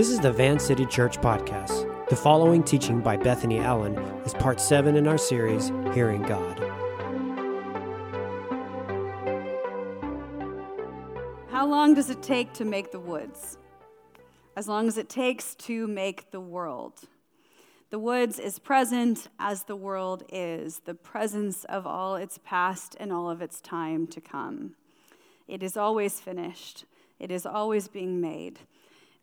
This is the Van City Church Podcast. The following teaching by Bethany Allen is part seven in our series, Hearing God. How long does it take to make the woods? As long as it takes to make the world. The woods is present as the world is, the presence of all its past and all of its time to come. It is always finished, it is always being made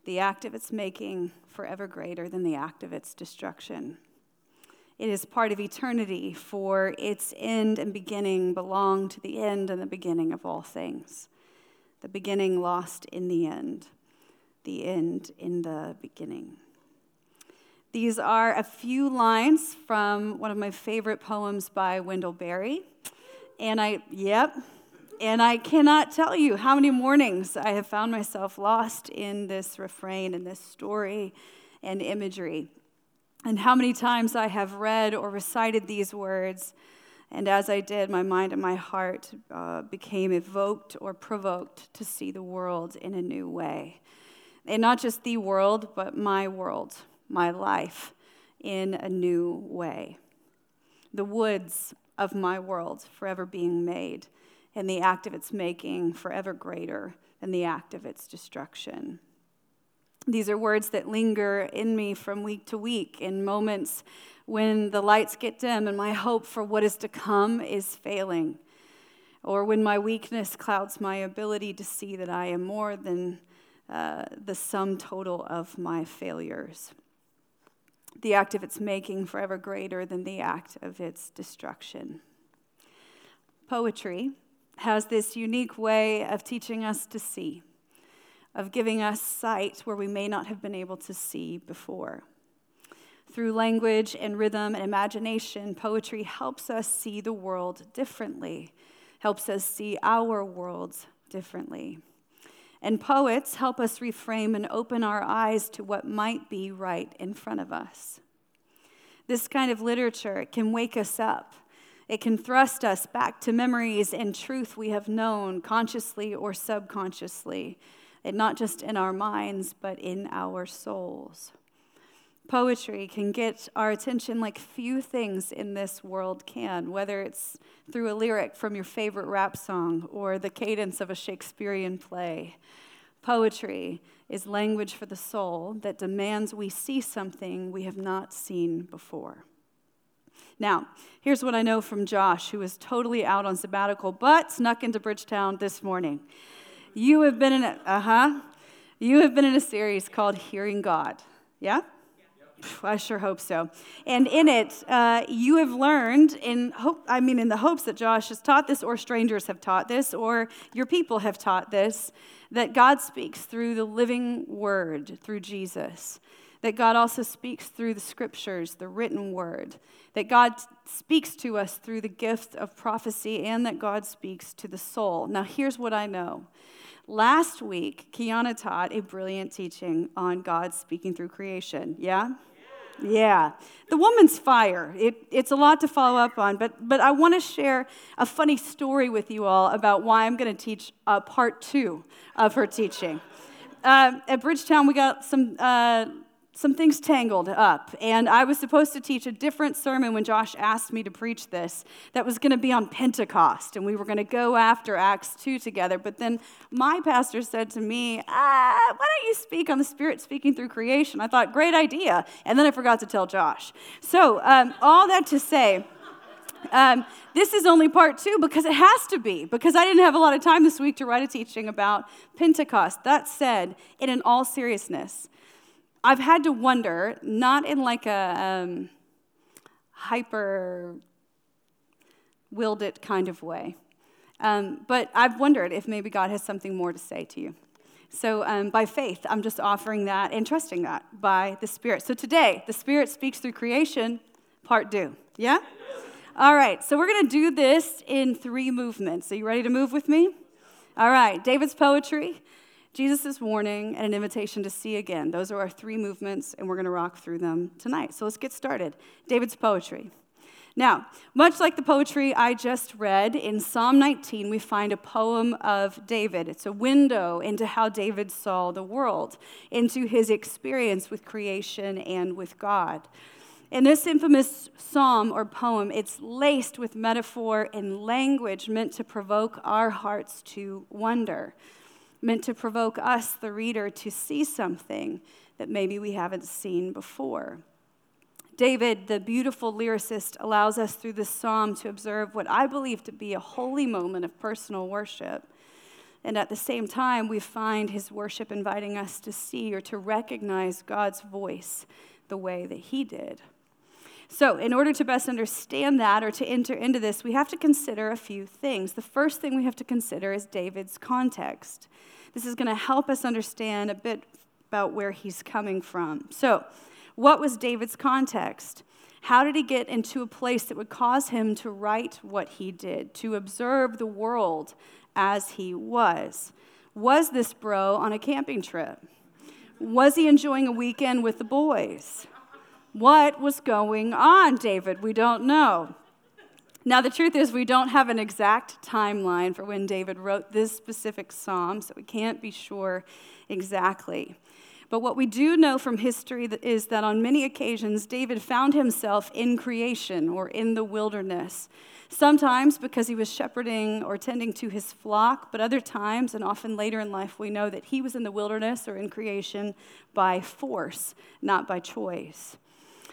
the act of its making forever greater than the act of its destruction. It is part of eternity, for its end and beginning belong to the end and the beginning of all things. The beginning lost in the end, the end in the beginning. These are a few lines from one of my favorite poems by Wendell Berry. And I, yep, and I cannot tell you how many mornings I have found myself lost in this refrain and this story and imagery. And how many times I have read or recited these words, and as I did, my mind and my heart uh, became evoked or provoked to see the world in a new way. And not just the world, but my world, my life, in a new way. The woods of my world forever being made and the act of its making forever greater than the act of its destruction. These are words that linger in me from week to week in moments when the lights get dim and my hope for what is to come is failing, or when my weakness clouds my ability to see that I am more than uh, the sum total of my failures. The act of its making forever greater than the act of its destruction. Poetry has this unique way of teaching us to see, of giving us sight where we may not have been able to see before. Through language and rhythm and imagination, poetry helps us see the world differently, helps us see our worlds differently. And poets help us reframe and open our eyes to what might be right in front of us. This kind of literature can wake us up it can thrust us back to memories and truth we have known consciously or subconsciously, and not just in our minds, but in our souls. Poetry can get our attention like few things in this world can, whether it's through a lyric from your favorite rap song or the cadence of a Shakespearean play. Poetry is language for the soul that demands we see something we have not seen before. Now, here's what I know from Josh, who is totally out on sabbatical, but snuck into Bridgetown this morning. You have been in a, uh-huh. You have been in a series called Hearing God. Yeah? I sure hope so. And in it, uh, you have learned, in hope, I mean, in the hopes that Josh has taught this, or strangers have taught this, or your people have taught this, that God speaks through the living word, through Jesus that God also speaks through the scriptures, the written word, that God speaks to us through the gift of prophecy, and that God speaks to the soul. Now, here's what I know. Last week, Kiana taught a brilliant teaching on God speaking through creation. Yeah? Yeah. The woman's fire. It, it's a lot to follow up on, but, but I want to share a funny story with you all about why I'm going to teach uh, part two of her teaching. Uh, at Bridgetown, we got some. Uh, some things tangled up. And I was supposed to teach a different sermon when Josh asked me to preach this that was going to be on Pentecost. And we were going to go after Acts 2 together. But then my pastor said to me, ah, Why don't you speak on the Spirit speaking through creation? I thought, Great idea. And then I forgot to tell Josh. So, um, all that to say, um, this is only part two because it has to be, because I didn't have a lot of time this week to write a teaching about Pentecost. That said, and in all seriousness, I've had to wonder, not in like a um, hyper willed it kind of way, um, but I've wondered if maybe God has something more to say to you. So, um, by faith, I'm just offering that and trusting that by the Spirit. So, today, the Spirit speaks through creation, part two. Yeah? All right, so we're going to do this in three movements. Are you ready to move with me? All right, David's poetry, Jesus' warning, and an invitation to see again. Those are our three movements, and we're going to rock through them tonight. So let's get started. David's poetry. Now, much like the poetry I just read, in Psalm 19, we find a poem of David. It's a window into how David saw the world, into his experience with creation and with God. In this infamous psalm or poem, it's laced with metaphor and language meant to provoke our hearts to wonder, meant to provoke us, the reader, to see something that maybe we haven't seen before. David, the beautiful lyricist, allows us through this psalm to observe what I believe to be a holy moment of personal worship. And at the same time, we find his worship inviting us to see or to recognize God's voice the way that he did. So, in order to best understand that or to enter into this, we have to consider a few things. The first thing we have to consider is David's context. This is going to help us understand a bit about where he's coming from. So, what was David's context? How did he get into a place that would cause him to write what he did, to observe the world as he was? Was this bro on a camping trip? Was he enjoying a weekend with the boys? What was going on, David? We don't know. Now, the truth is, we don't have an exact timeline for when David wrote this specific psalm, so we can't be sure exactly. But what we do know from history is that on many occasions, David found himself in creation or in the wilderness. Sometimes because he was shepherding or tending to his flock, but other times, and often later in life, we know that he was in the wilderness or in creation by force, not by choice.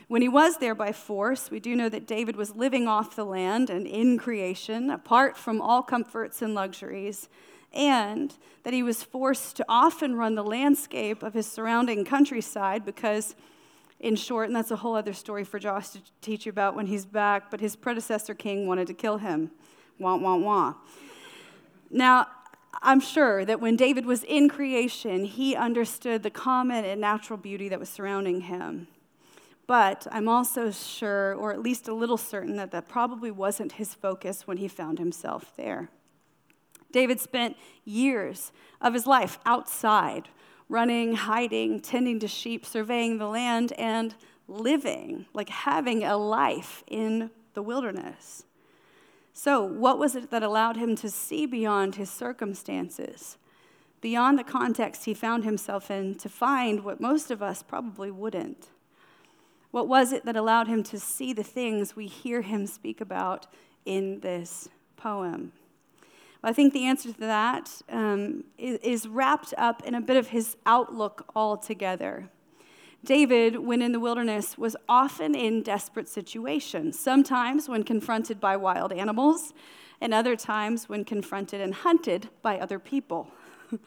When he was there by force, we do know that David was living off the land and in creation, apart from all comforts and luxuries and that he was forced to often run the landscape of his surrounding countryside because, in short, and that's a whole other story for Josh to teach you about when he's back, but his predecessor king wanted to kill him. Wah, wah, wah. Now, I'm sure that when David was in creation, he understood the common and natural beauty that was surrounding him. But I'm also sure, or at least a little certain, that that probably wasn't his focus when he found himself there. David spent years of his life outside, running, hiding, tending to sheep, surveying the land, and living, like having a life in the wilderness. So, what was it that allowed him to see beyond his circumstances, beyond the context he found himself in, to find what most of us probably wouldn't? What was it that allowed him to see the things we hear him speak about in this poem? I think the answer to that um, is, is wrapped up in a bit of his outlook altogether. David, when in the wilderness, was often in desperate situations, sometimes when confronted by wild animals, and other times when confronted and hunted by other people.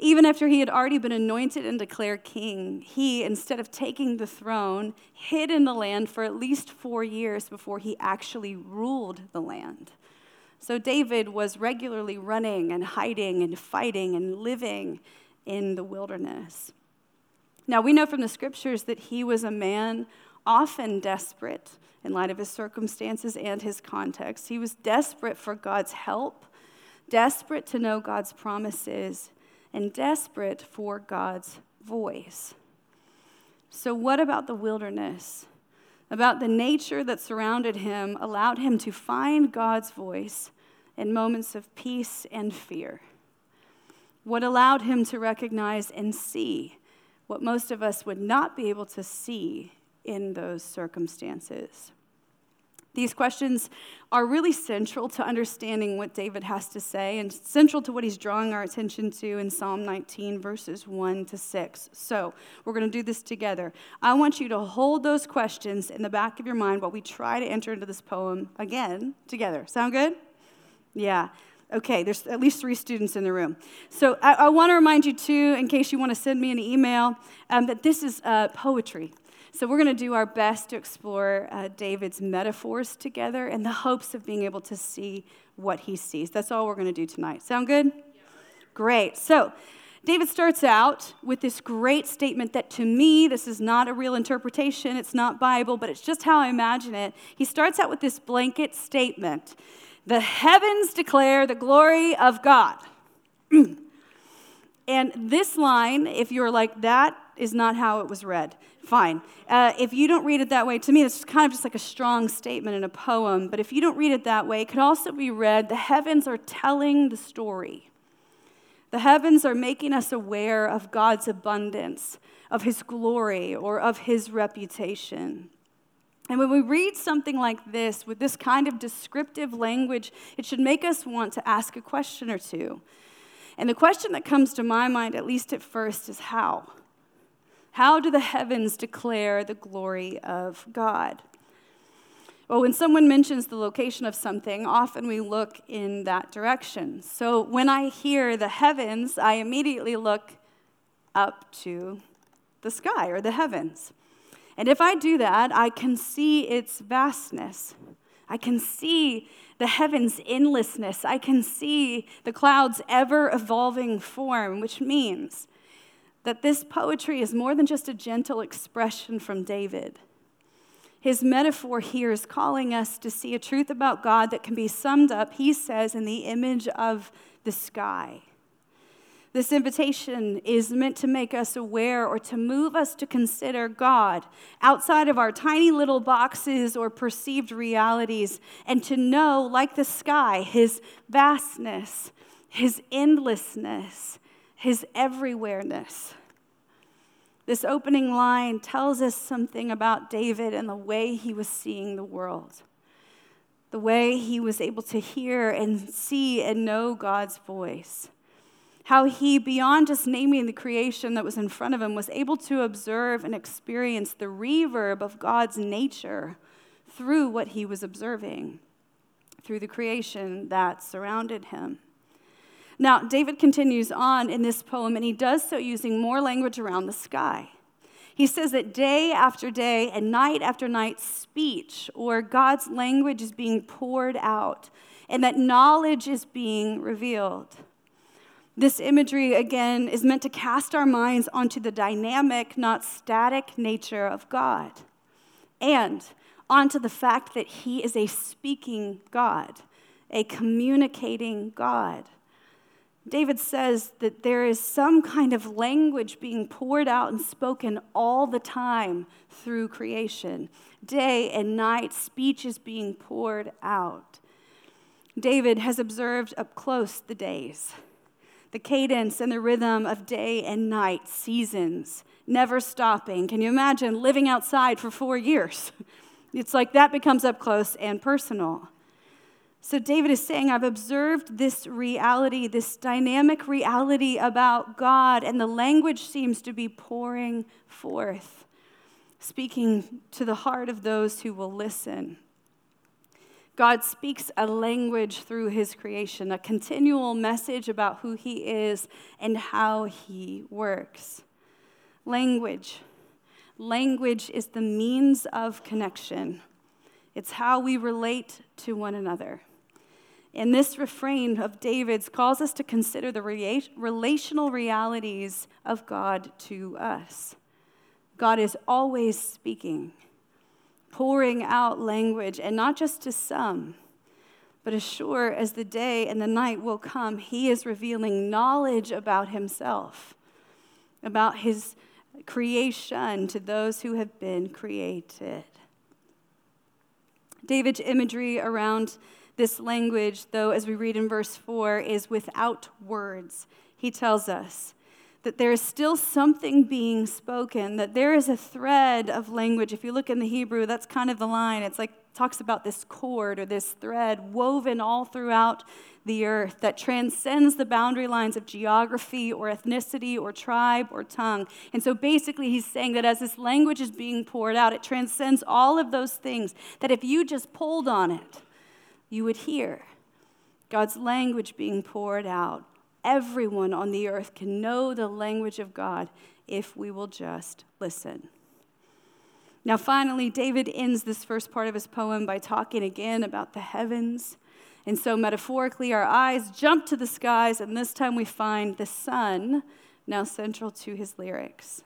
Even after he had already been anointed and declared king, he, instead of taking the throne, hid in the land for at least four years before he actually ruled the land. So David was regularly running and hiding and fighting and living in the wilderness. Now, we know from the scriptures that he was a man often desperate in light of his circumstances and his context. He was desperate for God's help, desperate to know God's promises, and desperate for God's voice. So, what about the wilderness? about the nature that surrounded him allowed him to find God's voice in moments of peace and fear. What allowed him to recognize and see what most of us would not be able to see in those circumstances. These questions are really central to understanding what David has to say and central to what he's drawing our attention to in Psalm 19, verses 1 to 6. So, we're going to do this together. I want you to hold those questions in the back of your mind while we try to enter into this poem again together. Sound good? Yeah. Okay, there's at least three students in the room. So I, I want to remind you, too, in case you want to send me an email, um, that this is uh, poetry. So, we're going to do our best to explore uh, David's metaphors together in the hopes of being able to see what he sees. That's all we're going to do tonight. Sound good? Yeah. Great. So, David starts out with this great statement that to me, this is not a real interpretation, it's not Bible, but it's just how I imagine it. He starts out with this blanket statement The heavens declare the glory of God. and this line, if you're like, that is not how it was read. Fine. Uh, if you don't read it that way, to me, it's kind of just like a strong statement in a poem. But if you don't read it that way, it could also be read the heavens are telling the story. The heavens are making us aware of God's abundance, of his glory, or of his reputation. And when we read something like this with this kind of descriptive language, it should make us want to ask a question or two. And the question that comes to my mind, at least at first, is how? How do the heavens declare the glory of God? Well, when someone mentions the location of something, often we look in that direction. So when I hear the heavens, I immediately look up to the sky or the heavens. And if I do that, I can see its vastness. I can see the heavens' endlessness. I can see the clouds' ever evolving form, which means that this poetry is more than just a gentle expression from David. His metaphor here is calling us to see a truth about God that can be summed up, he says, in the image of the sky. This invitation is meant to make us aware or to move us to consider God outside of our tiny little boxes or perceived realities and to know, like the sky, His vastness, His endlessness, His everywhereness. This opening line tells us something about David and the way he was seeing the world, the way he was able to hear and see and know God's voice how he, beyond just naming the creation that was in front of him, was able to observe and experience the reverb of God's nature through what he was observing, through the creation that surrounded him. Now, David continues on in this poem, and he does so using more language around the sky. He says that day after day and night after night, speech or God's language is being poured out, and that knowledge is being revealed. This imagery, again, is meant to cast our minds onto the dynamic, not static nature of God, and onto the fact that He is a speaking God, a communicating God. David says that there is some kind of language being poured out and spoken all the time through creation. Day and night, speech is being poured out. David has observed up close the days the cadence and the rhythm of day and night, seasons, never stopping. Can you imagine living outside for four years? It's like that becomes up close and personal. So, David is saying, I've observed this reality, this dynamic reality about God, and the language seems to be pouring forth, speaking to the heart of those who will listen. God speaks a language through his creation, a continual message about who he is and how he works. Language. Language is the means of connection, it's how we relate to one another. And this refrain of David's calls us to consider the relational realities of God to us. God is always speaking pouring out language, and not just to some, but as sure as the day and the night will come, he is revealing knowledge about himself, about his creation to those who have been created. David's imagery around this language, though, as we read in verse 4, is without words. He tells us that there is still something being spoken, that there is a thread of language. If you look in the Hebrew, that's kind of the line. It's like talks about this cord or this thread woven all throughout the earth that transcends the boundary lines of geography or ethnicity or tribe or tongue. And so basically, he's saying that as this language is being poured out, it transcends all of those things, that if you just pulled on it, you would hear God's language being poured out everyone on the earth can know the language of God if we will just listen. Now, finally, David ends this first part of his poem by talking again about the heavens. And so, metaphorically, our eyes jump to the skies, and this time we find the sun now central to his lyrics.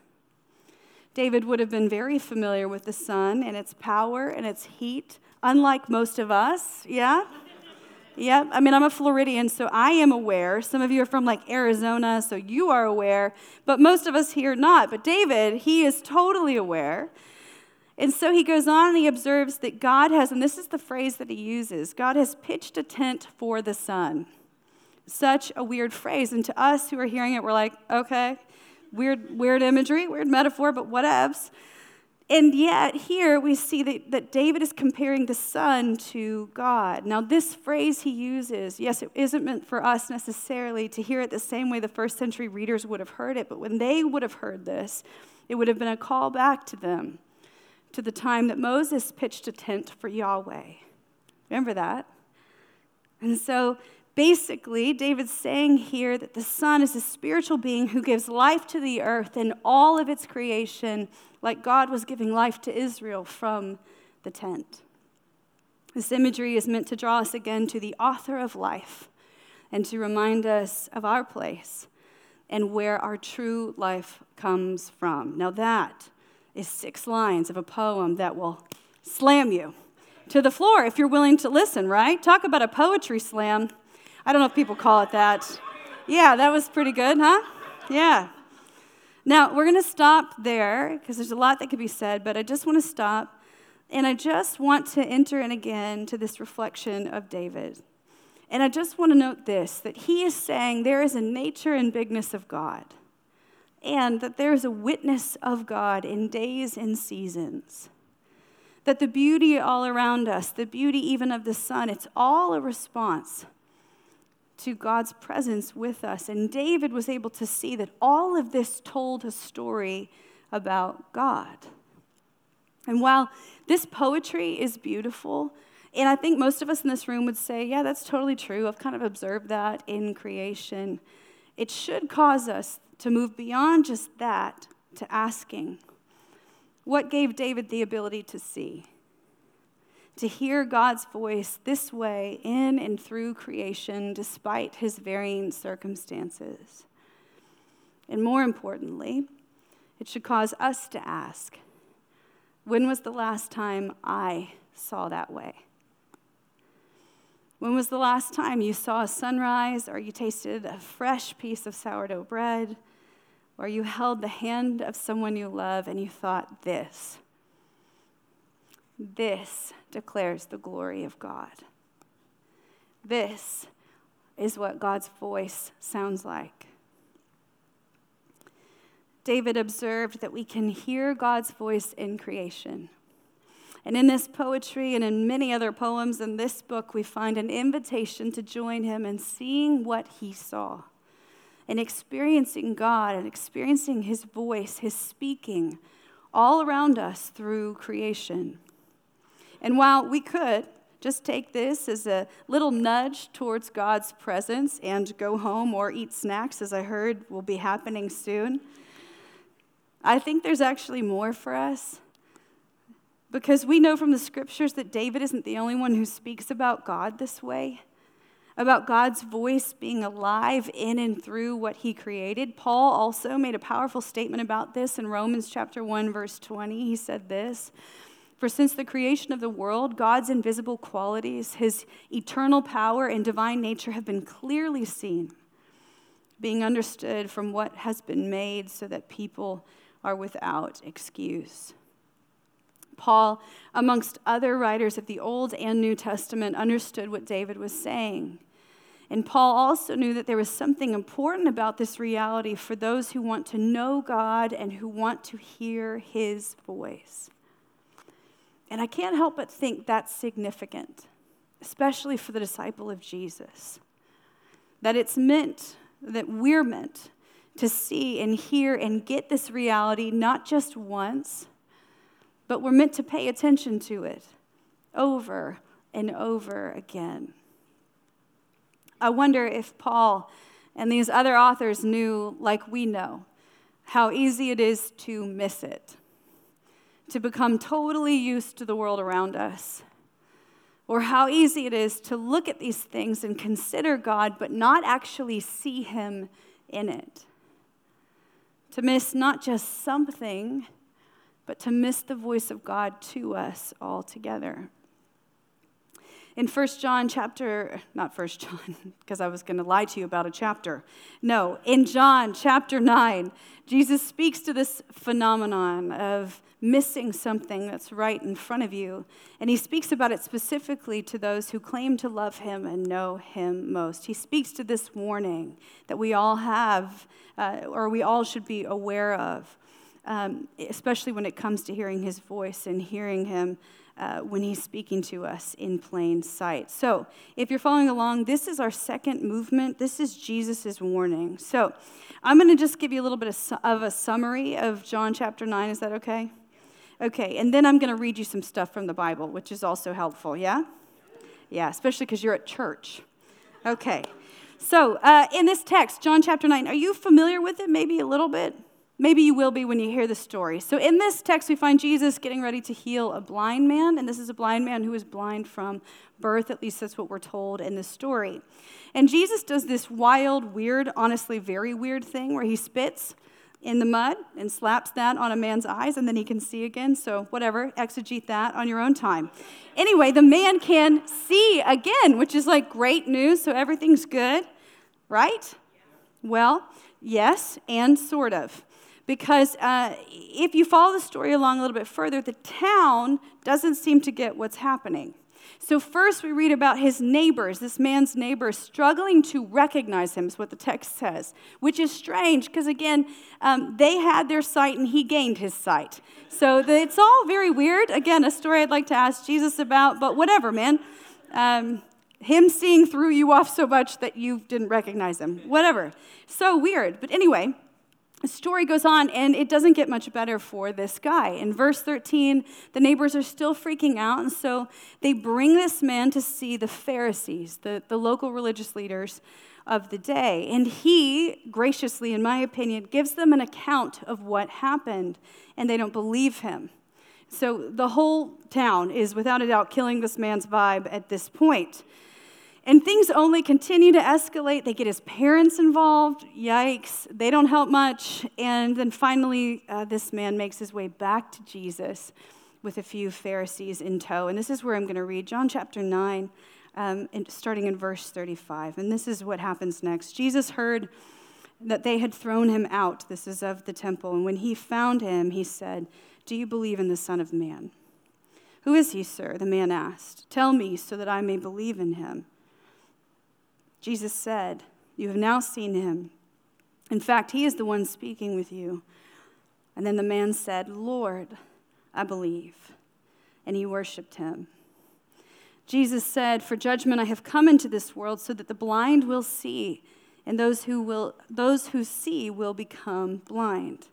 David would have been very familiar with the sun and its power and its heat, unlike most of us, yeah? Yep. I mean, I'm a Floridian, so I am aware. Some of you are from like Arizona, so you are aware. But most of us here not. But David, he is totally aware. And so he goes on and he observes that God has, and this is the phrase that he uses God has pitched a tent for the sun. Such a weird phrase. And to us who are hearing it, we're like, okay, weird, weird imagery, weird metaphor, but whatevs. And yet, here we see that, that David is comparing the sun to God. Now, this phrase he uses, yes, it isn't meant for us necessarily to hear it the same way the first century readers would have heard it, but when they would have heard this, it would have been a call back to them to the time that Moses pitched a tent for Yahweh. Remember that? And so basically, David's saying here that the sun is a spiritual being who gives life to the earth and all of its creation like God was giving life to Israel from the tent. This imagery is meant to draw us again to the author of life and to remind us of our place and where our true life comes from. Now, that is six lines of a poem that will slam you to the floor if you're willing to listen, right? Talk about a poetry slam. I don't know if people call it that. Yeah, that was pretty good, huh? Yeah. Now, we're going to stop there because there's a lot that could be said, but I just want to stop and I just want to enter in again to this reflection of David. And I just want to note this that he is saying there is a nature and bigness of God, and that there is a witness of God in days and seasons. That the beauty all around us, the beauty even of the sun, it's all a response to God's presence with us. And David was able to see that all of this told a story about God. And while this poetry is beautiful, and I think most of us in this room would say, yeah, that's totally true. I've kind of observed that in creation. It should cause us to move beyond just that to asking, what gave David the ability to see? To hear God's voice this way in and through creation despite his varying circumstances. And more importantly, it should cause us to ask when was the last time I saw that way? When was the last time you saw a sunrise, or you tasted a fresh piece of sourdough bread, or you held the hand of someone you love and you thought, this? This declares the glory of God. This is what God's voice sounds like. David observed that we can hear God's voice in creation. And in this poetry and in many other poems in this book, we find an invitation to join him in seeing what he saw and experiencing God and experiencing his voice, his speaking all around us through creation. And while we could just take this as a little nudge towards God's presence and go home or eat snacks, as I heard will be happening soon, I think there's actually more for us. Because we know from the scriptures that David isn't the only one who speaks about God this way, about God's voice being alive in and through what he created. Paul also made a powerful statement about this in Romans chapter 1 verse 20. He said this, for since the creation of the world, God's invisible qualities, his eternal power and divine nature have been clearly seen, being understood from what has been made so that people are without excuse. Paul, amongst other writers of the Old and New Testament, understood what David was saying. And Paul also knew that there was something important about this reality for those who want to know God and who want to hear his voice. And I can't help but think that's significant, especially for the disciple of Jesus. That it's meant, that we're meant to see and hear and get this reality not just once, but we're meant to pay attention to it over and over again. I wonder if Paul and these other authors knew, like we know, how easy it is to miss it to become totally used to the world around us. Or how easy it is to look at these things and consider God, but not actually see Him in it. To miss not just something, but to miss the voice of God to us altogether. In 1 John chapter, not 1 John, because I was going to lie to you about a chapter. No, in John chapter 9, Jesus speaks to this phenomenon of missing something that's right in front of you. And he speaks about it specifically to those who claim to love him and know him most. He speaks to this warning that we all have, uh, or we all should be aware of, um, especially when it comes to hearing his voice and hearing him uh, when he's speaking to us in plain sight. So, if you're following along, this is our second movement. This is Jesus' warning. So, I'm going to just give you a little bit of, su- of a summary of John chapter 9. Is that okay? Okay, and then I'm going to read you some stuff from the Bible, which is also helpful, yeah? Yeah, especially because you're at church. Okay, so uh, in this text, John chapter 9, are you familiar with it maybe a little bit? Maybe you will be when you hear the story. So, in this text, we find Jesus getting ready to heal a blind man, and this is a blind man who is blind from birth. At least that's what we're told in the story. And Jesus does this wild, weird, honestly, very weird thing where he spits in the mud and slaps that on a man's eyes, and then he can see again. So, whatever, exegete that on your own time. Anyway, the man can see again, which is like great news. So, everything's good, right? Well, yes, and sort of because uh, if you follow the story along a little bit further, the town doesn't seem to get what's happening. So, first we read about his neighbors, this man's neighbors, struggling to recognize him, is what the text says, which is strange because, again, um, they had their sight and he gained his sight. So, the, it's all very weird. Again, a story I'd like to ask Jesus about, but whatever, man. Um, him seeing threw you off so much that you didn't recognize him. Whatever. So weird. But anyway, the story goes on, and it doesn't get much better for this guy. In verse 13, the neighbors are still freaking out, and so they bring this man to see the Pharisees, the, the local religious leaders of the day. And he, graciously, in my opinion, gives them an account of what happened, and they don't believe him. So the whole town is, without a doubt, killing this man's vibe at this point. And things only continue to escalate. They get his parents involved. Yikes. They don't help much. And then finally, uh, this man makes his way back to Jesus with a few Pharisees in tow. And this is where I'm going to read John chapter 9, um, starting in verse 35. And this is what happens next. Jesus heard that they had thrown him out. This is of the temple. And when he found him, he said, Do you believe in the Son of Man? Who is he, sir? The man asked. Tell me so that I may believe in him. Jesus said, You have now seen him. In fact, he is the one speaking with you. And then the man said, Lord, I believe. And he worshiped him. Jesus said, For judgment I have come into this world so that the blind will see, and those who, will, those who see will become blind.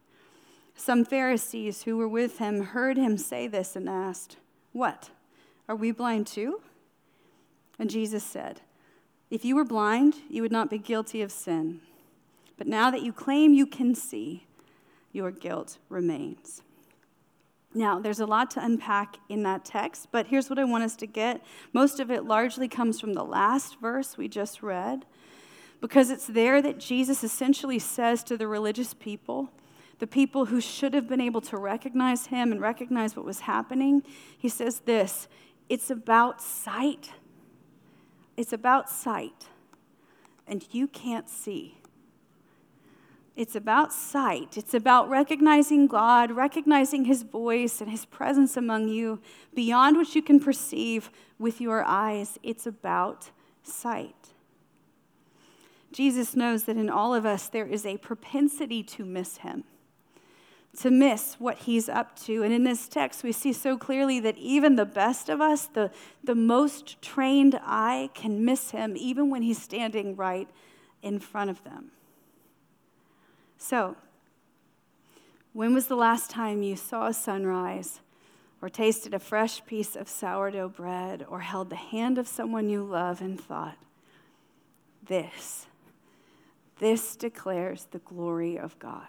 Some Pharisees who were with him heard him say this and asked, What? Are we blind too? And Jesus said, if you were blind, you would not be guilty of sin. But now that you claim you can see, your guilt remains. Now, there's a lot to unpack in that text, but here's what I want us to get. Most of it largely comes from the last verse we just read, because it's there that Jesus essentially says to the religious people, the people who should have been able to recognize him and recognize what was happening, he says this it's about sight. It's about sight, and you can't see. It's about sight. It's about recognizing God, recognizing His voice and His presence among you beyond what you can perceive with your eyes. It's about sight. Jesus knows that in all of us there is a propensity to miss Him to miss what he's up to. And in this text, we see so clearly that even the best of us, the, the most trained eye, can miss him even when he's standing right in front of them. So, when was the last time you saw a sunrise, or tasted a fresh piece of sourdough bread, or held the hand of someone you love and thought, This, this declares the glory of God?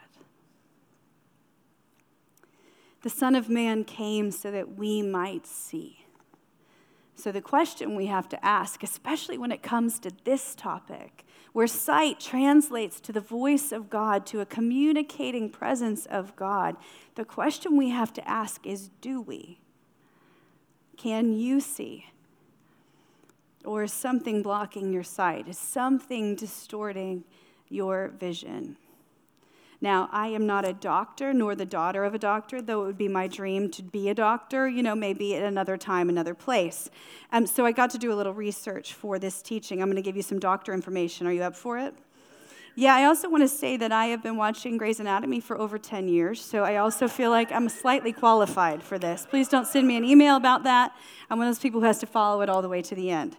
The Son of Man came so that we might see. So, the question we have to ask, especially when it comes to this topic, where sight translates to the voice of God, to a communicating presence of God, the question we have to ask is do we? Can you see? Or is something blocking your sight? Is something distorting your vision? Now, I am not a doctor nor the daughter of a doctor, though it would be my dream to be a doctor, you know, maybe at another time, another place. Um, so I got to do a little research for this teaching. I'm going to give you some doctor information. Are you up for it? Yeah, I also want to say that I have been watching Grey's Anatomy for over 10 years, so I also feel like I'm slightly qualified for this. Please don't send me an email about that. I'm one of those people who has to follow it all the way to the end.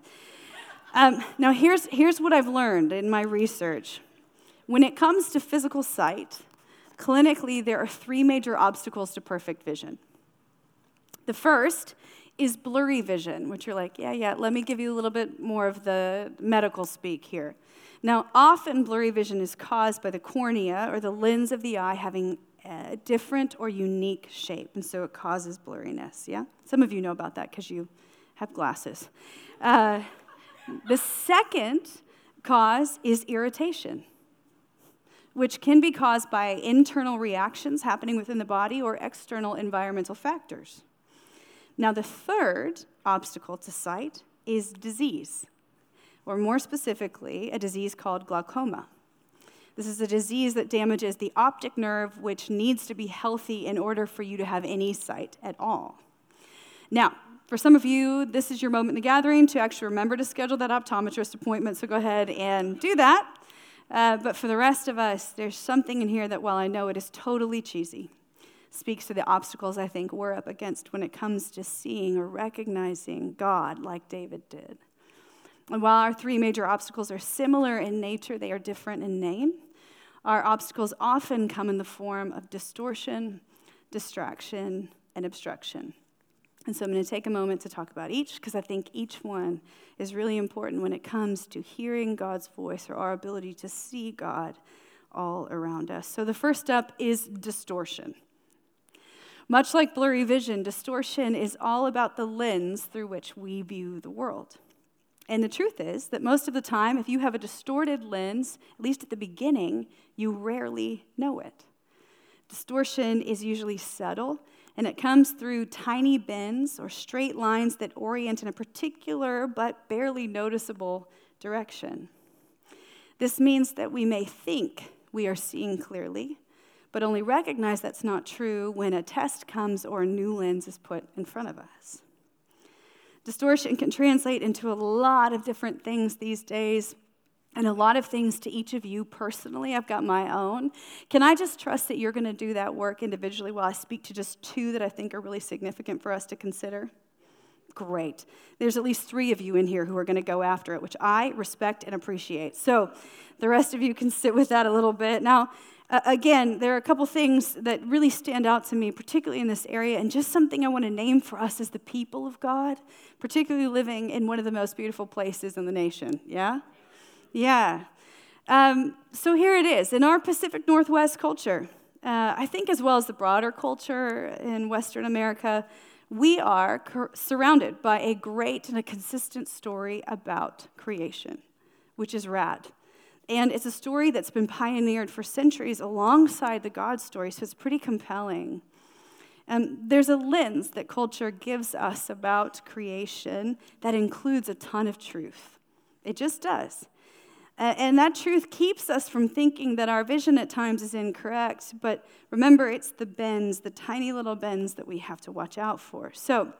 Um, now, here's, here's what I've learned in my research when it comes to physical sight, clinically, there are three major obstacles to perfect vision. The first is blurry vision, which you're like, yeah, yeah, let me give you a little bit more of the medical speak here. Now, often blurry vision is caused by the cornea or the lens of the eye having a different or unique shape, and so it causes blurriness, yeah? Some of you know about that because you have glasses. Uh, the second cause is irritation which can be caused by internal reactions happening within the body or external environmental factors. Now, the third obstacle to sight is disease, or more specifically, a disease called glaucoma. This is a disease that damages the optic nerve, which needs to be healthy in order for you to have any sight at all. Now, for some of you, this is your moment in the gathering to actually remember to schedule that optometrist appointment, so go ahead and do that. Uh, but for the rest of us, there's something in here that, while I know it is totally cheesy, speaks to the obstacles I think we're up against when it comes to seeing or recognizing God like David did. And while our three major obstacles are similar in nature, they are different in name. Our obstacles often come in the form of distortion, distraction, and obstruction. And so I'm going to take a moment to talk about each because I think each one is really important when it comes to hearing God's voice or our ability to see God all around us. So the first up is distortion. Much like blurry vision, distortion is all about the lens through which we view the world. And the truth is that most of the time, if you have a distorted lens, at least at the beginning, you rarely know it. Distortion is usually subtle and it comes through tiny bends or straight lines that orient in a particular but barely noticeable direction. This means that we may think we are seeing clearly, but only recognize that's not true when a test comes or a new lens is put in front of us. Distortion can translate into a lot of different things these days and a lot of things to each of you personally. I've got my own. Can I just trust that you're going to do that work individually while I speak to just two that I think are really significant for us to consider? Great. There's at least three of you in here who are going to go after it, which I respect and appreciate. So the rest of you can sit with that a little bit. Now, again, there are a couple things that really stand out to me, particularly in this area, and just something I want to name for us as the people of God, particularly living in one of the most beautiful places in the nation. Yeah? Yeah. Um, so here it is. In our Pacific Northwest culture, uh, I think as well as the broader culture in Western America, we are surrounded by a great and a consistent story about creation, which is rad. And it's a story that's been pioneered for centuries alongside the God story, so it's pretty compelling. Um, there's a lens that culture gives us about creation that includes a ton of truth. It just does. And that truth keeps us from thinking that our vision at times is incorrect. But remember, it's the bends, the tiny little bends that we have to watch out for. So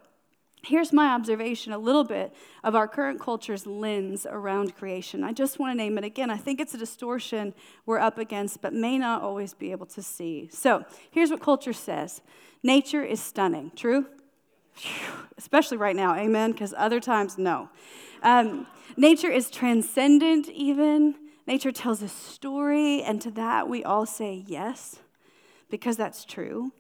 here's my observation a little bit of our current culture's lens around creation. I just want to name it again. I think it's a distortion we're up against, but may not always be able to see. So here's what culture says nature is stunning. True? Especially right now, amen? Because other times, no. Um, nature is transcendent, even. Nature tells a story, and to that we all say yes, because that's true.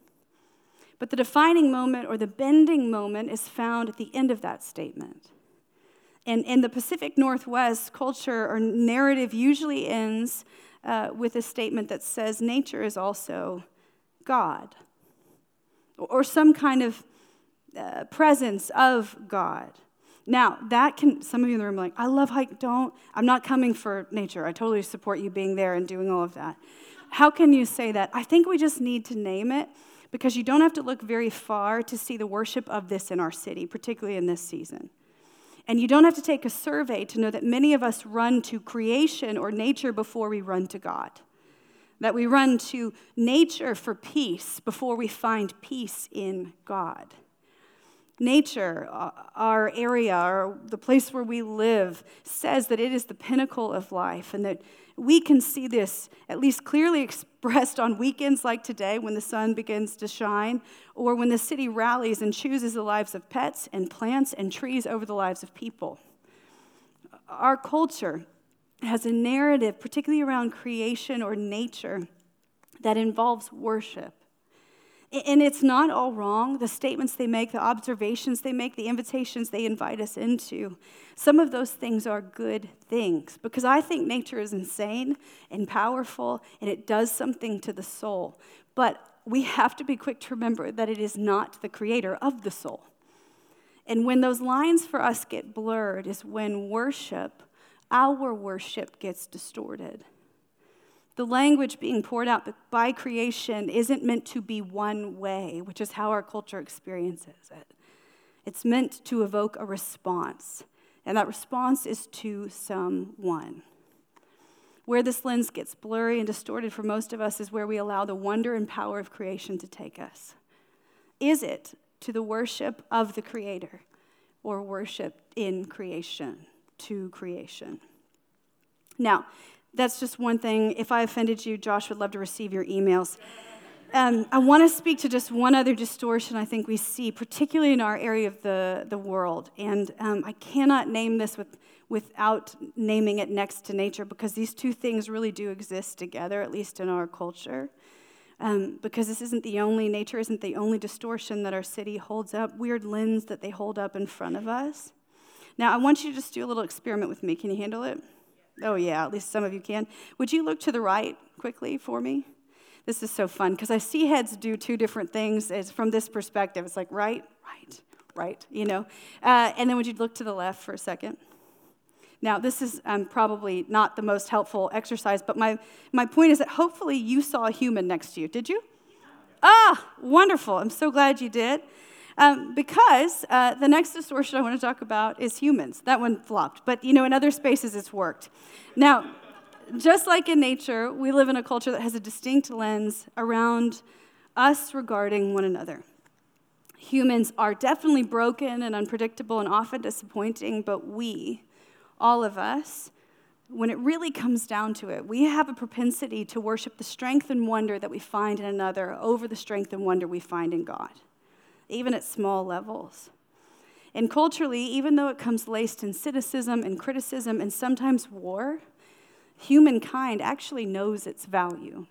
But the defining moment or the bending moment is found at the end of that statement. And in the Pacific Northwest, culture or narrative usually ends uh, with a statement that says nature is also God, or some kind of uh, presence of God. Now, that can, some of you in the room are like, I love hike, don't, I'm not coming for nature. I totally support you being there and doing all of that. How can you say that? I think we just need to name it because you don't have to look very far to see the worship of this in our city, particularly in this season. And you don't have to take a survey to know that many of us run to creation or nature before we run to God. That we run to nature for peace before we find peace in God. Nature, uh, our area, our, the place where we live, says that it is the pinnacle of life and that we can see this at least clearly expressed on weekends like today when the sun begins to shine, or when the city rallies and chooses the lives of pets and plants and trees over the lives of people. Our culture has a narrative, particularly around creation or nature, that involves worship. And it's not all wrong, the statements they make, the observations they make, the invitations they invite us into. Some of those things are good things because I think nature is insane and powerful and it does something to the soul. But we have to be quick to remember that it is not the creator of the soul. And when those lines for us get blurred, is when worship, our worship, gets distorted. The language being poured out by creation isn't meant to be one way, which is how our culture experiences it. It's meant to evoke a response, and that response is to someone. Where this lens gets blurry and distorted for most of us is where we allow the wonder and power of creation to take us. Is it to the worship of the Creator or worship in creation, to creation? Now, that's just one thing. If I offended you, Josh would love to receive your emails. Um, I want to speak to just one other distortion I think we see, particularly in our area of the, the world. And um, I cannot name this with, without naming it next to nature because these two things really do exist together, at least in our culture. Um, because this isn't the only, nature isn't the only distortion that our city holds up, weird lens that they hold up in front of us. Now, I want you to just do a little experiment with me. Can you handle it? Oh, yeah, at least some of you can. Would you look to the right quickly for me? This is so fun because I see heads do two different things it's from this perspective. It's like right, right, right, you know? Uh, and then would you look to the left for a second? Now, this is um, probably not the most helpful exercise, but my, my point is that hopefully you saw a human next to you. Did you? Ah, wonderful. I'm so glad you did. Um, because uh, the next distortion I want to talk about is humans. That one flopped, but you know, in other spaces it's worked. Now, just like in nature, we live in a culture that has a distinct lens around us regarding one another. Humans are definitely broken and unpredictable and often disappointing, but we, all of us, when it really comes down to it, we have a propensity to worship the strength and wonder that we find in another over the strength and wonder we find in God even at small levels. And culturally, even though it comes laced in cynicism and criticism and sometimes war, humankind actually knows its value.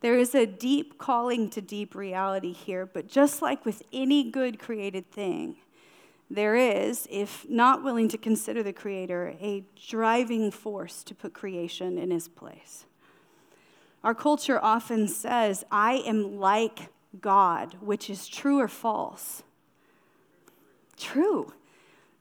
There is a deep calling to deep reality here, but just like with any good created thing, there is, if not willing to consider the Creator, a driving force to put creation in His place. Our culture often says, I am like God, which is true or false? True.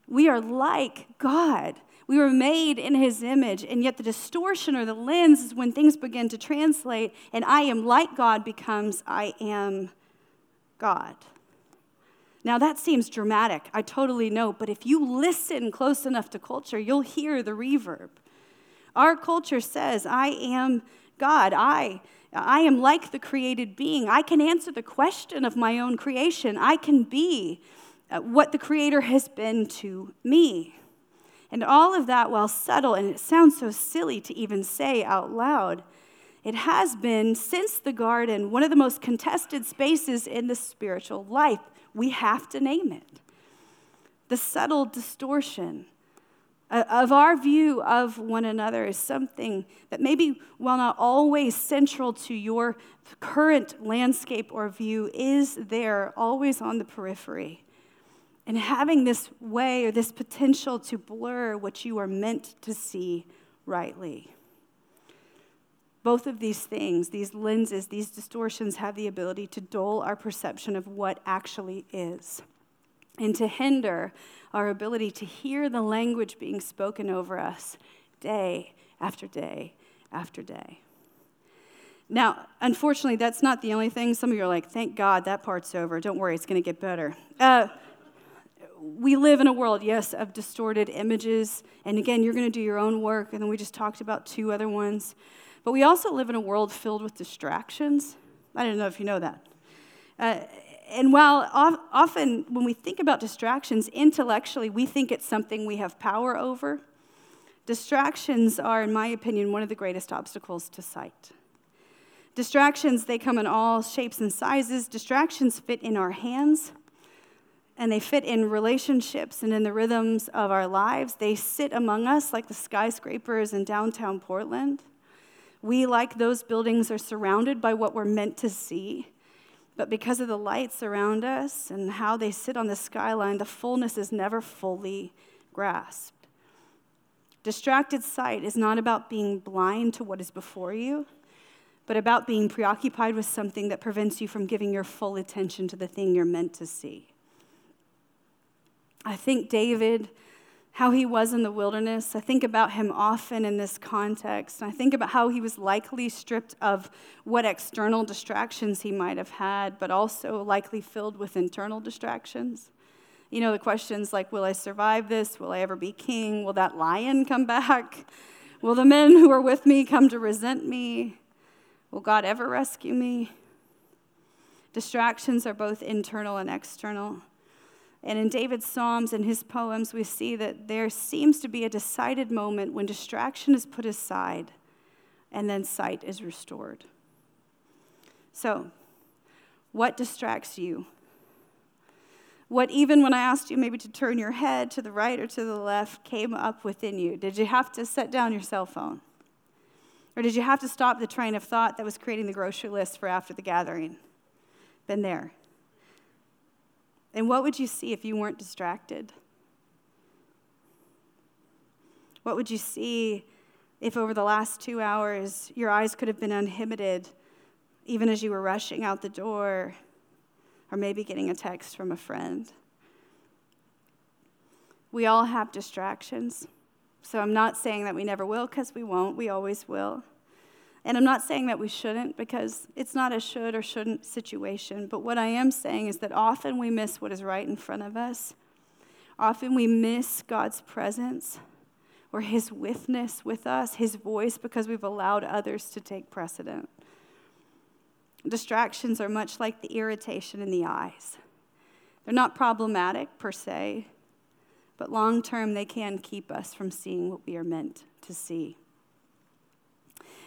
We are like God. We were made in his image, and yet the distortion or the lens is when things begin to translate, and I am like God becomes I am God. Now that seems dramatic, I totally know, but if you listen close enough to culture, you'll hear the reverb. Our culture says, I am God. I I am like the created being. I can answer the question of my own creation. I can be uh, what the Creator has been to me. And all of that, while subtle, and it sounds so silly to even say out loud, it has been, since the garden, one of the most contested spaces in the spiritual life. We have to name it. The subtle distortion Uh, of our view of one another is something that maybe, while not always central to your current landscape or view, is there always on the periphery. And having this way or this potential to blur what you are meant to see rightly. Both of these things, these lenses, these distortions, have the ability to dull our perception of what actually is and to hinder our ability to hear the language being spoken over us day after day after day. Now, unfortunately, that's not the only thing. Some of you are like, thank God that part's over. Don't worry, it's going to get better. Uh, we live in a world, yes, of distorted images. And again, you're going to do your own work. And then we just talked about two other ones. But we also live in a world filled with distractions. I don't know if you know that. Uh, and while often when we think about distractions intellectually, we think it's something we have power over, distractions are, in my opinion, one of the greatest obstacles to sight. Distractions, they come in all shapes and sizes. Distractions fit in our hands and they fit in relationships and in the rhythms of our lives. They sit among us like the skyscrapers in downtown Portland. We, like those buildings, are surrounded by what we're meant to see. But because of the lights around us and how they sit on the skyline, the fullness is never fully grasped. Distracted sight is not about being blind to what is before you, but about being preoccupied with something that prevents you from giving your full attention to the thing you're meant to see. I think David how he was in the wilderness. I think about him often in this context. I think about how he was likely stripped of what external distractions he might have had, but also likely filled with internal distractions. You know, the questions like, Will I survive this? Will I ever be king? Will that lion come back? Will the men who are with me come to resent me? Will God ever rescue me? Distractions are both internal and external. And in David's Psalms and his poems, we see that there seems to be a decided moment when distraction is put aside and then sight is restored. So, what distracts you? What, even when I asked you maybe to turn your head to the right or to the left, came up within you? Did you have to set down your cell phone? Or did you have to stop the train of thought that was creating the grocery list for after the gathering? Been there. And what would you see if you weren't distracted? What would you see if over the last two hours your eyes could have been uninhibited, even as you were rushing out the door, or maybe getting a text from a friend? We all have distractions. So I'm not saying that we never will, because we won't. We always will. And I'm not saying that we shouldn't because it's not a should or shouldn't situation. But what I am saying is that often we miss what is right in front of us. Often we miss God's presence or His witness with us, His voice, because we've allowed others to take precedent. Distractions are much like the irritation in the eyes. They're not problematic per se, but long term they can keep us from seeing what we are meant to see.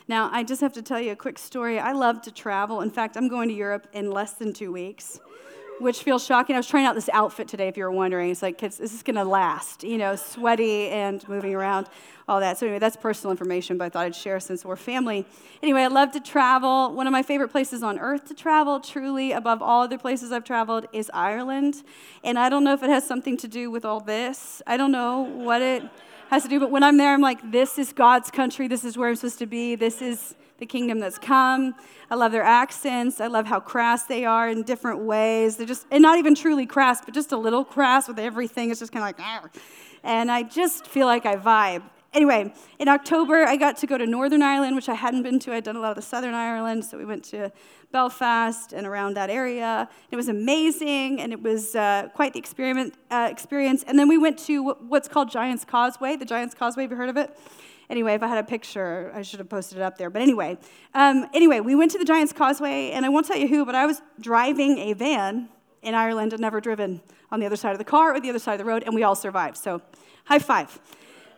Now, I just have to tell you a quick story. I love to travel. In fact, I'm going to Europe in less than two weeks, which feels shocking. I was trying out this outfit today, if you were wondering. It's like, is this going to last? You know, sweaty and moving around, all that. So, anyway, that's personal information, but I thought I'd share since we're family. Anyway, I love to travel. One of my favorite places on earth to travel, truly, above all other places I've traveled, is Ireland. And I don't know if it has something to do with all this. I don't know what it has to do. But when I'm there, I'm like, this is God's country. This is where I'm supposed to be. This is the kingdom that's come. I love their accents. I love how crass they are in different ways. They're just, and not even truly crass, but just a little crass with everything. It's just kind of like, Arr. and I just feel like I vibe. Anyway, in October, I got to go to Northern Ireland, which I hadn't been to. I'd done a lot of the Southern Ireland, so we went to Belfast and around that area. It was amazing, and it was uh, quite the experiment, uh, experience. And then we went to what's called Giant's Causeway. The Giant's Causeway, have you heard of it? Anyway, if I had a picture, I should have posted it up there. But anyway, um, anyway, we went to the Giant's Causeway, and I won't tell you who, but I was driving a van in Ireland and never driven on the other side of the car or the other side of the road, and we all survived. So, high five.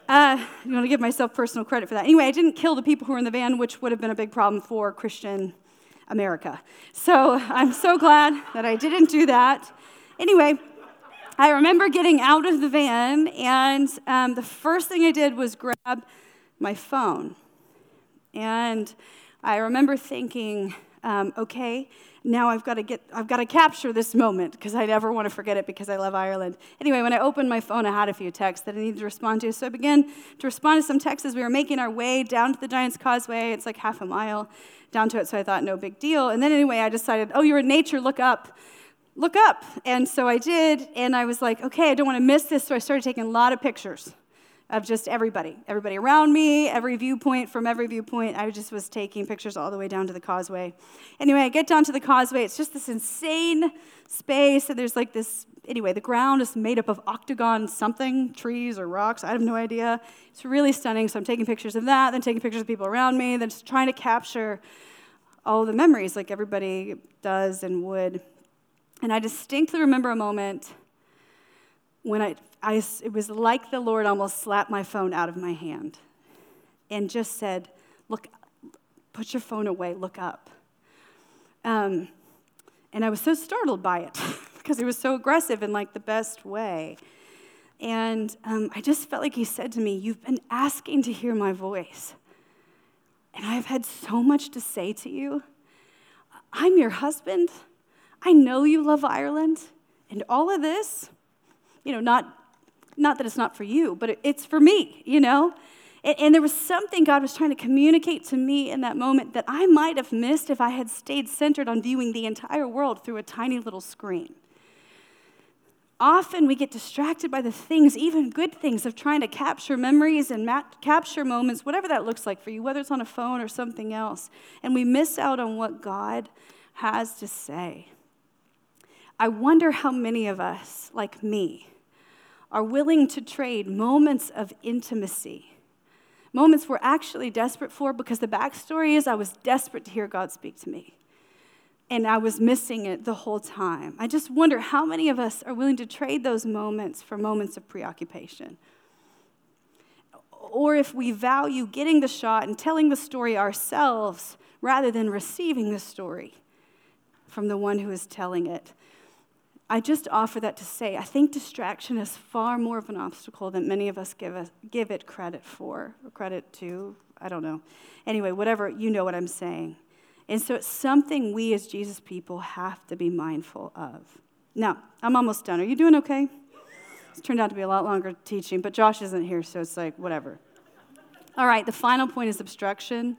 Uh, I want to give myself personal credit for that. Anyway, I didn't kill the people who were in the van, which would have been a big problem for Christian America. So I'm so glad that I didn't do that. Anyway, I remember getting out of the van, and um, the first thing I did was grab my phone. And I remember thinking, um, okay, now I've got to get, I've got to capture this moment because I never want to forget it because I love Ireland. Anyway, when I opened my phone, I had a few texts that I needed to respond to. So I began to respond to some texts as we were making our way down to the Giant's Causeway. It's like half a mile down to it, so I thought, no big deal. And then anyway, I decided, oh, you're in nature, look up. Look up. And so I did, and I was like, okay, I don't want to miss this. So I started taking a lot of pictures of just everybody, everybody around me, every viewpoint from every viewpoint. I just was taking pictures all the way down to the causeway. Anyway, I get down to the causeway. It's just this insane space, and there's like this. Anyway, the ground is made up of octagon something, trees or rocks. I have no idea. It's really stunning. So I'm taking pictures of that, then taking pictures of people around me, then just trying to capture all the memories like everybody does and would. And I distinctly remember a moment when I, I, it was like the Lord almost slapped my phone out of my hand and just said, Look, put your phone away, look up. Um, and I was so startled by it because he was so aggressive in like the best way. And um, I just felt like he said to me, You've been asking to hear my voice. And I've had so much to say to you. I'm your husband. I know you love Ireland. And all of this, you know, not, not that it's not for you, but it's for me, you know? And, and there was something God was trying to communicate to me in that moment that I might have missed if I had stayed centered on viewing the entire world through a tiny little screen. Often we get distracted by the things, even good things, of trying to capture memories and capture moments, whatever that looks like for you, whether it's on a phone or something else. And we miss out on what God has to say. I wonder how many of us, like me, are willing to trade moments of intimacy, moments we're actually desperate for, because the backstory is I was desperate to hear God speak to me. And I was missing it the whole time. I just wonder how many of us are willing to trade those moments for moments of preoccupation. Or if we value getting the shot and telling the story ourselves rather than receiving the story from the one who is telling it. I just offer that to say I think distraction is far more of an obstacle than many of us give, us, give it credit for, or credit to. I don't know. Anyway, whatever, you know what I'm saying. And so it's something we as Jesus people have to be mindful of. Now, I'm almost done. Are you doing okay? It's turned out to be a lot longer teaching, but Josh isn't here, so it's like, whatever. All right, the final point is obstruction.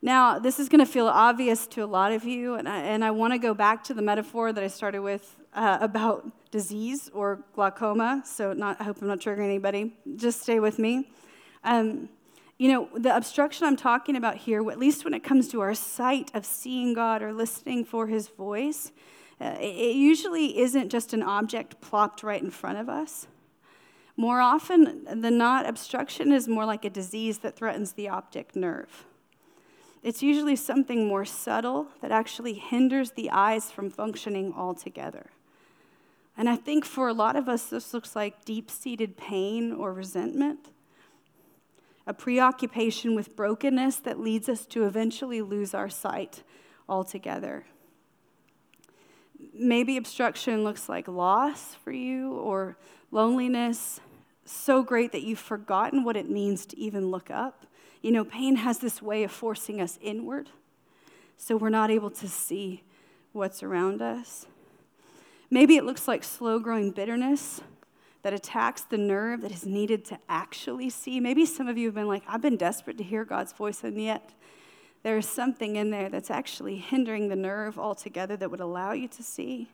Now, this is going to feel obvious to a lot of you, and I, and I want to go back to the metaphor that I started with uh, about disease or glaucoma. So, not, I hope I'm not triggering anybody. Just stay with me. Um, you know, the obstruction I'm talking about here, at least when it comes to our sight of seeing God or listening for his voice, uh, it usually isn't just an object plopped right in front of us. More often than not, obstruction is more like a disease that threatens the optic nerve. It's usually something more subtle that actually hinders the eyes from functioning altogether. And I think for a lot of us, this looks like deep seated pain or resentment, a preoccupation with brokenness that leads us to eventually lose our sight altogether. Maybe obstruction looks like loss for you or loneliness so great that you've forgotten what it means to even look up. You know, pain has this way of forcing us inward, so we're not able to see what's around us. Maybe it looks like slow growing bitterness that attacks the nerve that is needed to actually see. Maybe some of you have been like, I've been desperate to hear God's voice, and yet there's something in there that's actually hindering the nerve altogether that would allow you to see.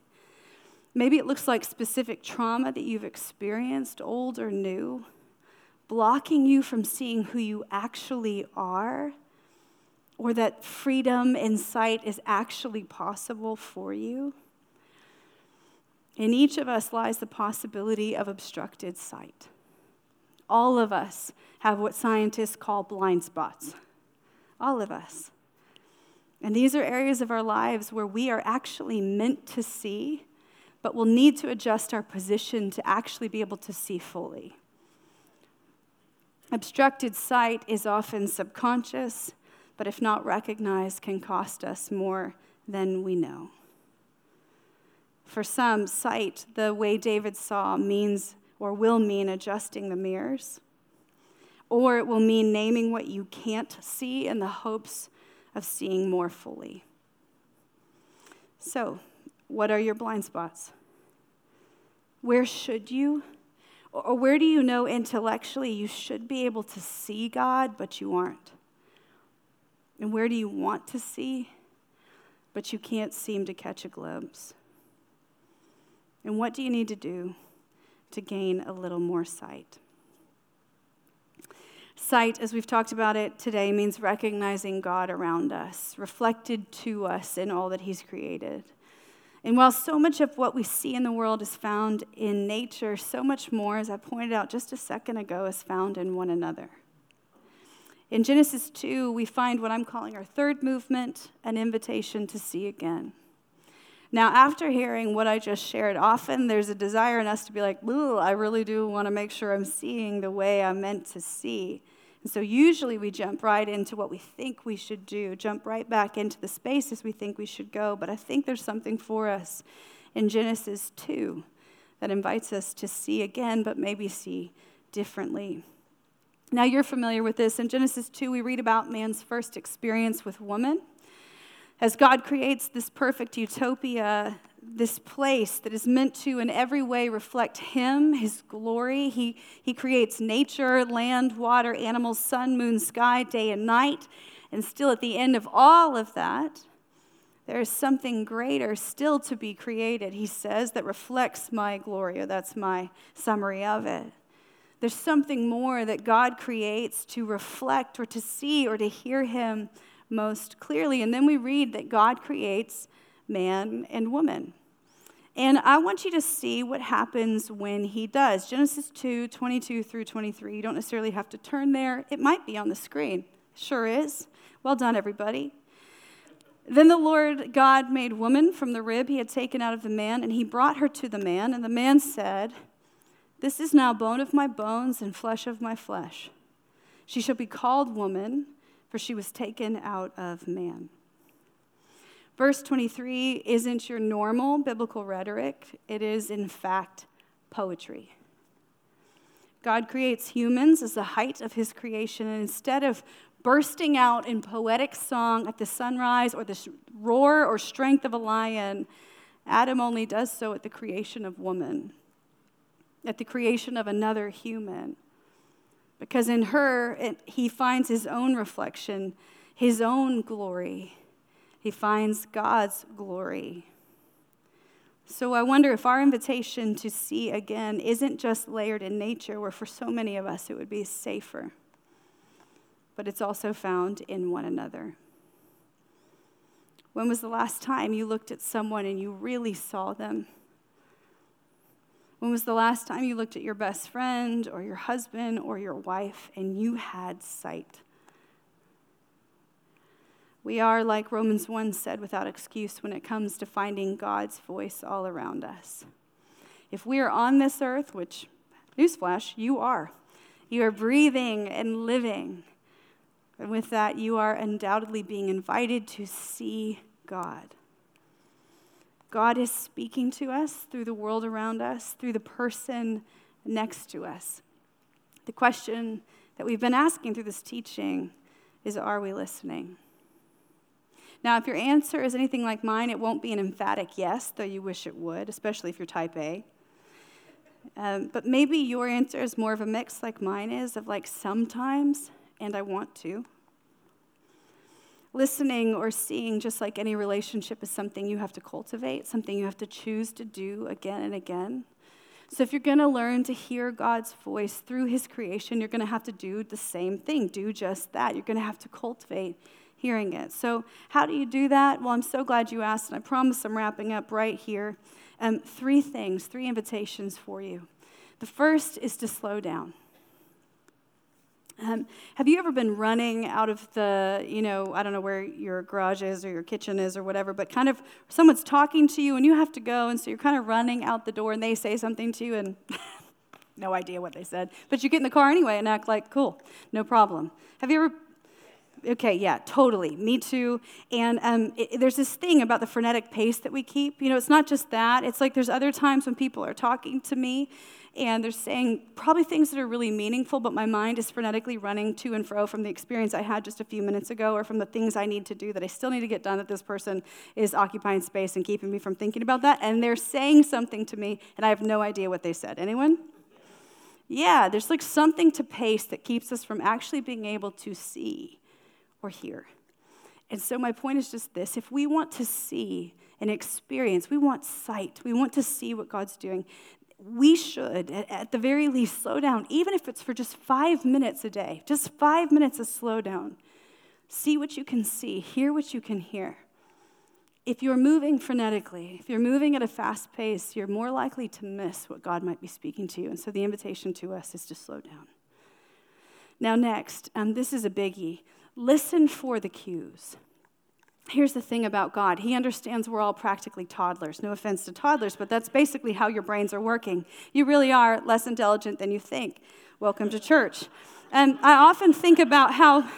Maybe it looks like specific trauma that you've experienced, old or new, blocking you from seeing who you actually are, or that freedom in sight is actually possible for you. In each of us lies the possibility of obstructed sight. All of us have what scientists call blind spots. All of us. And these are areas of our lives where we are actually meant to see, but we'll need to adjust our position to actually be able to see fully. Obstructed sight is often subconscious, but if not recognized, can cost us more than we know. For some, sight, the way David saw, means or will mean adjusting the mirrors, or it will mean naming what you can't see in the hopes of seeing more fully. So, what are your blind spots? Where should you or where do you know intellectually you should be able to see God, but you aren't? And where do you want to see, but you can't seem to catch a glimpse? And what do you need to do to gain a little more sight? Sight, as we've talked about it today, means recognizing God around us, reflected to us in all that He's created. And while so much of what we see in the world is found in nature, so much more, as I pointed out just a second ago, is found in one another. In Genesis 2, we find what I'm calling our third movement an invitation to see again. Now, after hearing what I just shared, often there's a desire in us to be like, ooh, I really do want to make sure I'm seeing the way I'm meant to see. And so usually we jump right into what we think we should do, jump right back into the spaces we think we should go. But I think there's something for us in Genesis 2 that invites us to see again, but maybe see differently. Now, you're familiar with this. In Genesis 2, we read about man's first experience with woman. As God creates this perfect utopia, this place that is meant to, in every way, reflect Him, His glory. He, he creates nature, land, water, animals, sun, moon, sky, day, and night. And still, at the end of all of that, there is something greater still to be created, he says, that reflects my glory, or that's my summary of it. There's something more that God creates to reflect or to see or to hear Him most clearly. And then we read that God creates man and woman. And I want you to see what happens when he does. Genesis 2 22 through 23. You don't necessarily have to turn there, it might be on the screen. Sure is. Well done, everybody. Then the Lord God made woman from the rib he had taken out of the man, and he brought her to the man. And the man said, This is now bone of my bones and flesh of my flesh. She shall be called woman, for she was taken out of man. Verse 23 isn't your normal biblical rhetoric, it is, in fact, poetry. God creates humans as the height of his creation, and instead of bursting out in poetic song at the sunrise or the roar or strength of a lion, Adam only does so at the creation of woman, at the creation of another human. Because in her, it, he finds his own reflection, his own glory he finds God's glory. So I wonder if our invitation to see again isn't just layered in nature, where for so many of us it would be safer, but it's also found in one another. When was the last time you looked at someone and you really saw them? When was the last time you looked at your best friend or your husband or your wife and you had sight? We are, like Romans 1 said, without excuse when it comes to finding God's voice all around us. If we are on this earth, which, newsflash, you are, you are breathing and living. And with that, you are undoubtedly being invited to see God. God is speaking to us through the world around us, through the person next to us. The question that we've been asking through this teaching is Are we listening? Now, if your answer is anything like mine, it won't be an emphatic yes, though you wish it would, especially if you're type A. Um, but maybe your answer is more of a mix like mine is, of like sometimes, and I want to. Listening or seeing, just like any relationship, is something you have to cultivate, something you have to choose to do again and again. So, if you're going to learn to hear God's voice through His creation, you're going to have to do the same thing. Do just that. You're going to have to cultivate hearing it. So, how do you do that? Well, I'm so glad you asked, and I promise I'm wrapping up right here. Um, three things, three invitations for you. The first is to slow down. Um, have you ever been running out of the, you know, I don't know where your garage is or your kitchen is or whatever, but kind of someone's talking to you and you have to go, and so you're kind of running out the door and they say something to you and no idea what they said, but you get in the car anyway and act like, cool, no problem. Have you ever Okay, yeah, totally. Me too. And um, it, there's this thing about the frenetic pace that we keep. You know, it's not just that. It's like there's other times when people are talking to me and they're saying probably things that are really meaningful, but my mind is frenetically running to and fro from the experience I had just a few minutes ago or from the things I need to do that I still need to get done that this person is occupying space and keeping me from thinking about that. And they're saying something to me and I have no idea what they said. Anyone? Yeah, there's like something to pace that keeps us from actually being able to see or hear. And so, my point is just this if we want to see and experience, we want sight, we want to see what God's doing, we should, at the very least, slow down, even if it's for just five minutes a day, just five minutes of slow down. See what you can see, hear what you can hear. If you're moving frenetically, if you're moving at a fast pace, you're more likely to miss what God might be speaking to you. And so the invitation to us is to slow down. Now, next, um, this is a biggie listen for the cues. Here's the thing about God He understands we're all practically toddlers. No offense to toddlers, but that's basically how your brains are working. You really are less intelligent than you think. Welcome to church. And I often think about how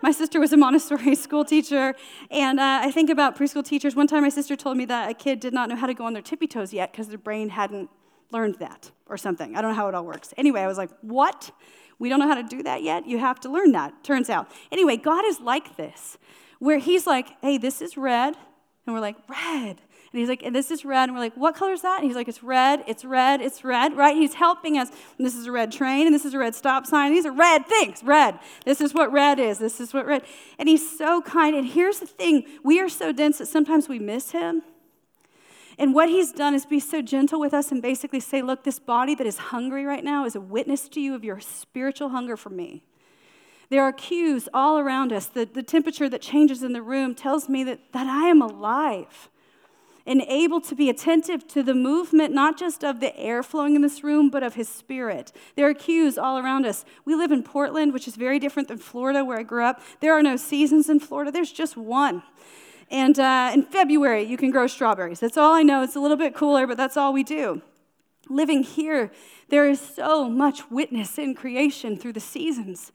my sister was a Montessori school teacher, and uh, I think about preschool teachers. One time, my sister told me that a kid did not know how to go on their tippy toes yet because their brain hadn't learned that or something. I don't know how it all works. Anyway, I was like, what? We don't know how to do that yet? You have to learn that, turns out. Anyway, God is like this, where He's like, hey, this is red. And we're like, red. And he's like, and this is red. And we're like, what color is that? And he's like, it's red, it's red, it's red, right? He's helping us. And this is a red train, and this is a red stop sign. These are red things, red. This is what red is. This is what red. And he's so kind. And here's the thing we are so dense that sometimes we miss him. And what he's done is be so gentle with us and basically say, look, this body that is hungry right now is a witness to you of your spiritual hunger for me. There are cues all around us. The, the temperature that changes in the room tells me that, that I am alive and able to be attentive to the movement, not just of the air flowing in this room, but of his spirit. There are cues all around us. We live in Portland, which is very different than Florida, where I grew up. There are no seasons in Florida, there's just one. And uh, in February, you can grow strawberries. That's all I know. It's a little bit cooler, but that's all we do. Living here, there is so much witness in creation through the seasons.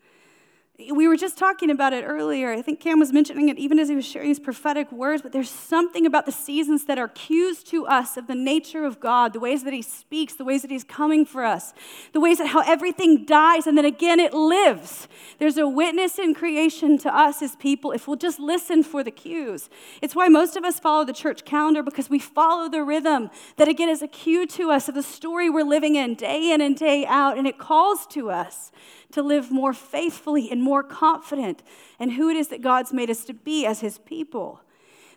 We were just talking about it earlier. I think Cam was mentioning it even as he was sharing his prophetic words, but there's something about the seasons that are cues to us of the nature of God, the ways that He speaks, the ways that He's coming for us, the ways that how everything dies and then again it lives. There's a witness in creation to us as people if we'll just listen for the cues. It's why most of us follow the church calendar because we follow the rhythm that again is a cue to us of the story we're living in day in and day out, and it calls to us to live more faithfully and more confident in who it is that God's made us to be as His people.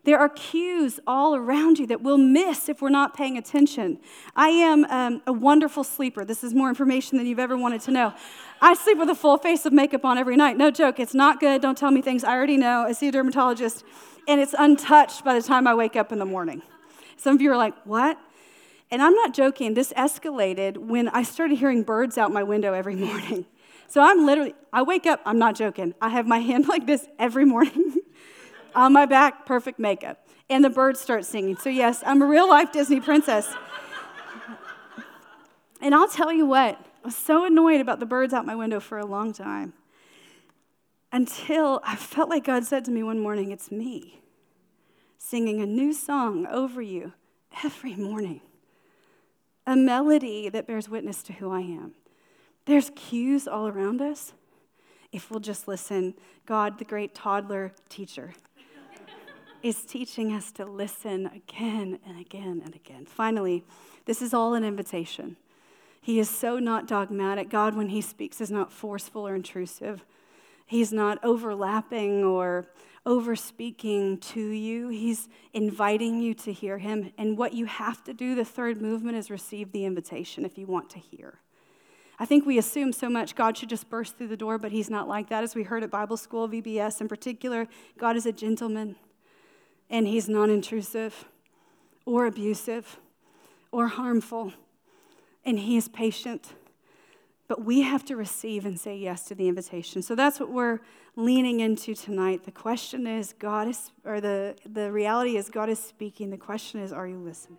There are cues all around you that we'll miss if we're not paying attention. I am um, a wonderful sleeper. This is more information than you've ever wanted to know. I sleep with a full face of makeup on every night. No joke, it's not good. Don't tell me things I already know. I see a dermatologist, and it's untouched by the time I wake up in the morning. Some of you are like, what? And I'm not joking, this escalated when I started hearing birds out my window every morning. So I'm literally, I wake up, I'm not joking. I have my hand like this every morning on my back, perfect makeup. And the birds start singing. So, yes, I'm a real life Disney princess. and I'll tell you what, I was so annoyed about the birds out my window for a long time until I felt like God said to me one morning, It's me singing a new song over you every morning, a melody that bears witness to who I am. There's cues all around us. If we'll just listen, God, the great toddler teacher, is teaching us to listen again and again and again. Finally, this is all an invitation. He is so not dogmatic. God, when He speaks, is not forceful or intrusive. He's not overlapping or overspeaking to you. He's inviting you to hear Him. And what you have to do, the third movement, is receive the invitation if you want to hear. I think we assume so much God should just burst through the door, but He's not like that. As we heard at Bible school, VBS in particular, God is a gentleman and He's non intrusive or abusive or harmful, and He is patient. But we have to receive and say yes to the invitation. So that's what we're leaning into tonight. The question is God is, or the, the reality is God is speaking. The question is, are you listening?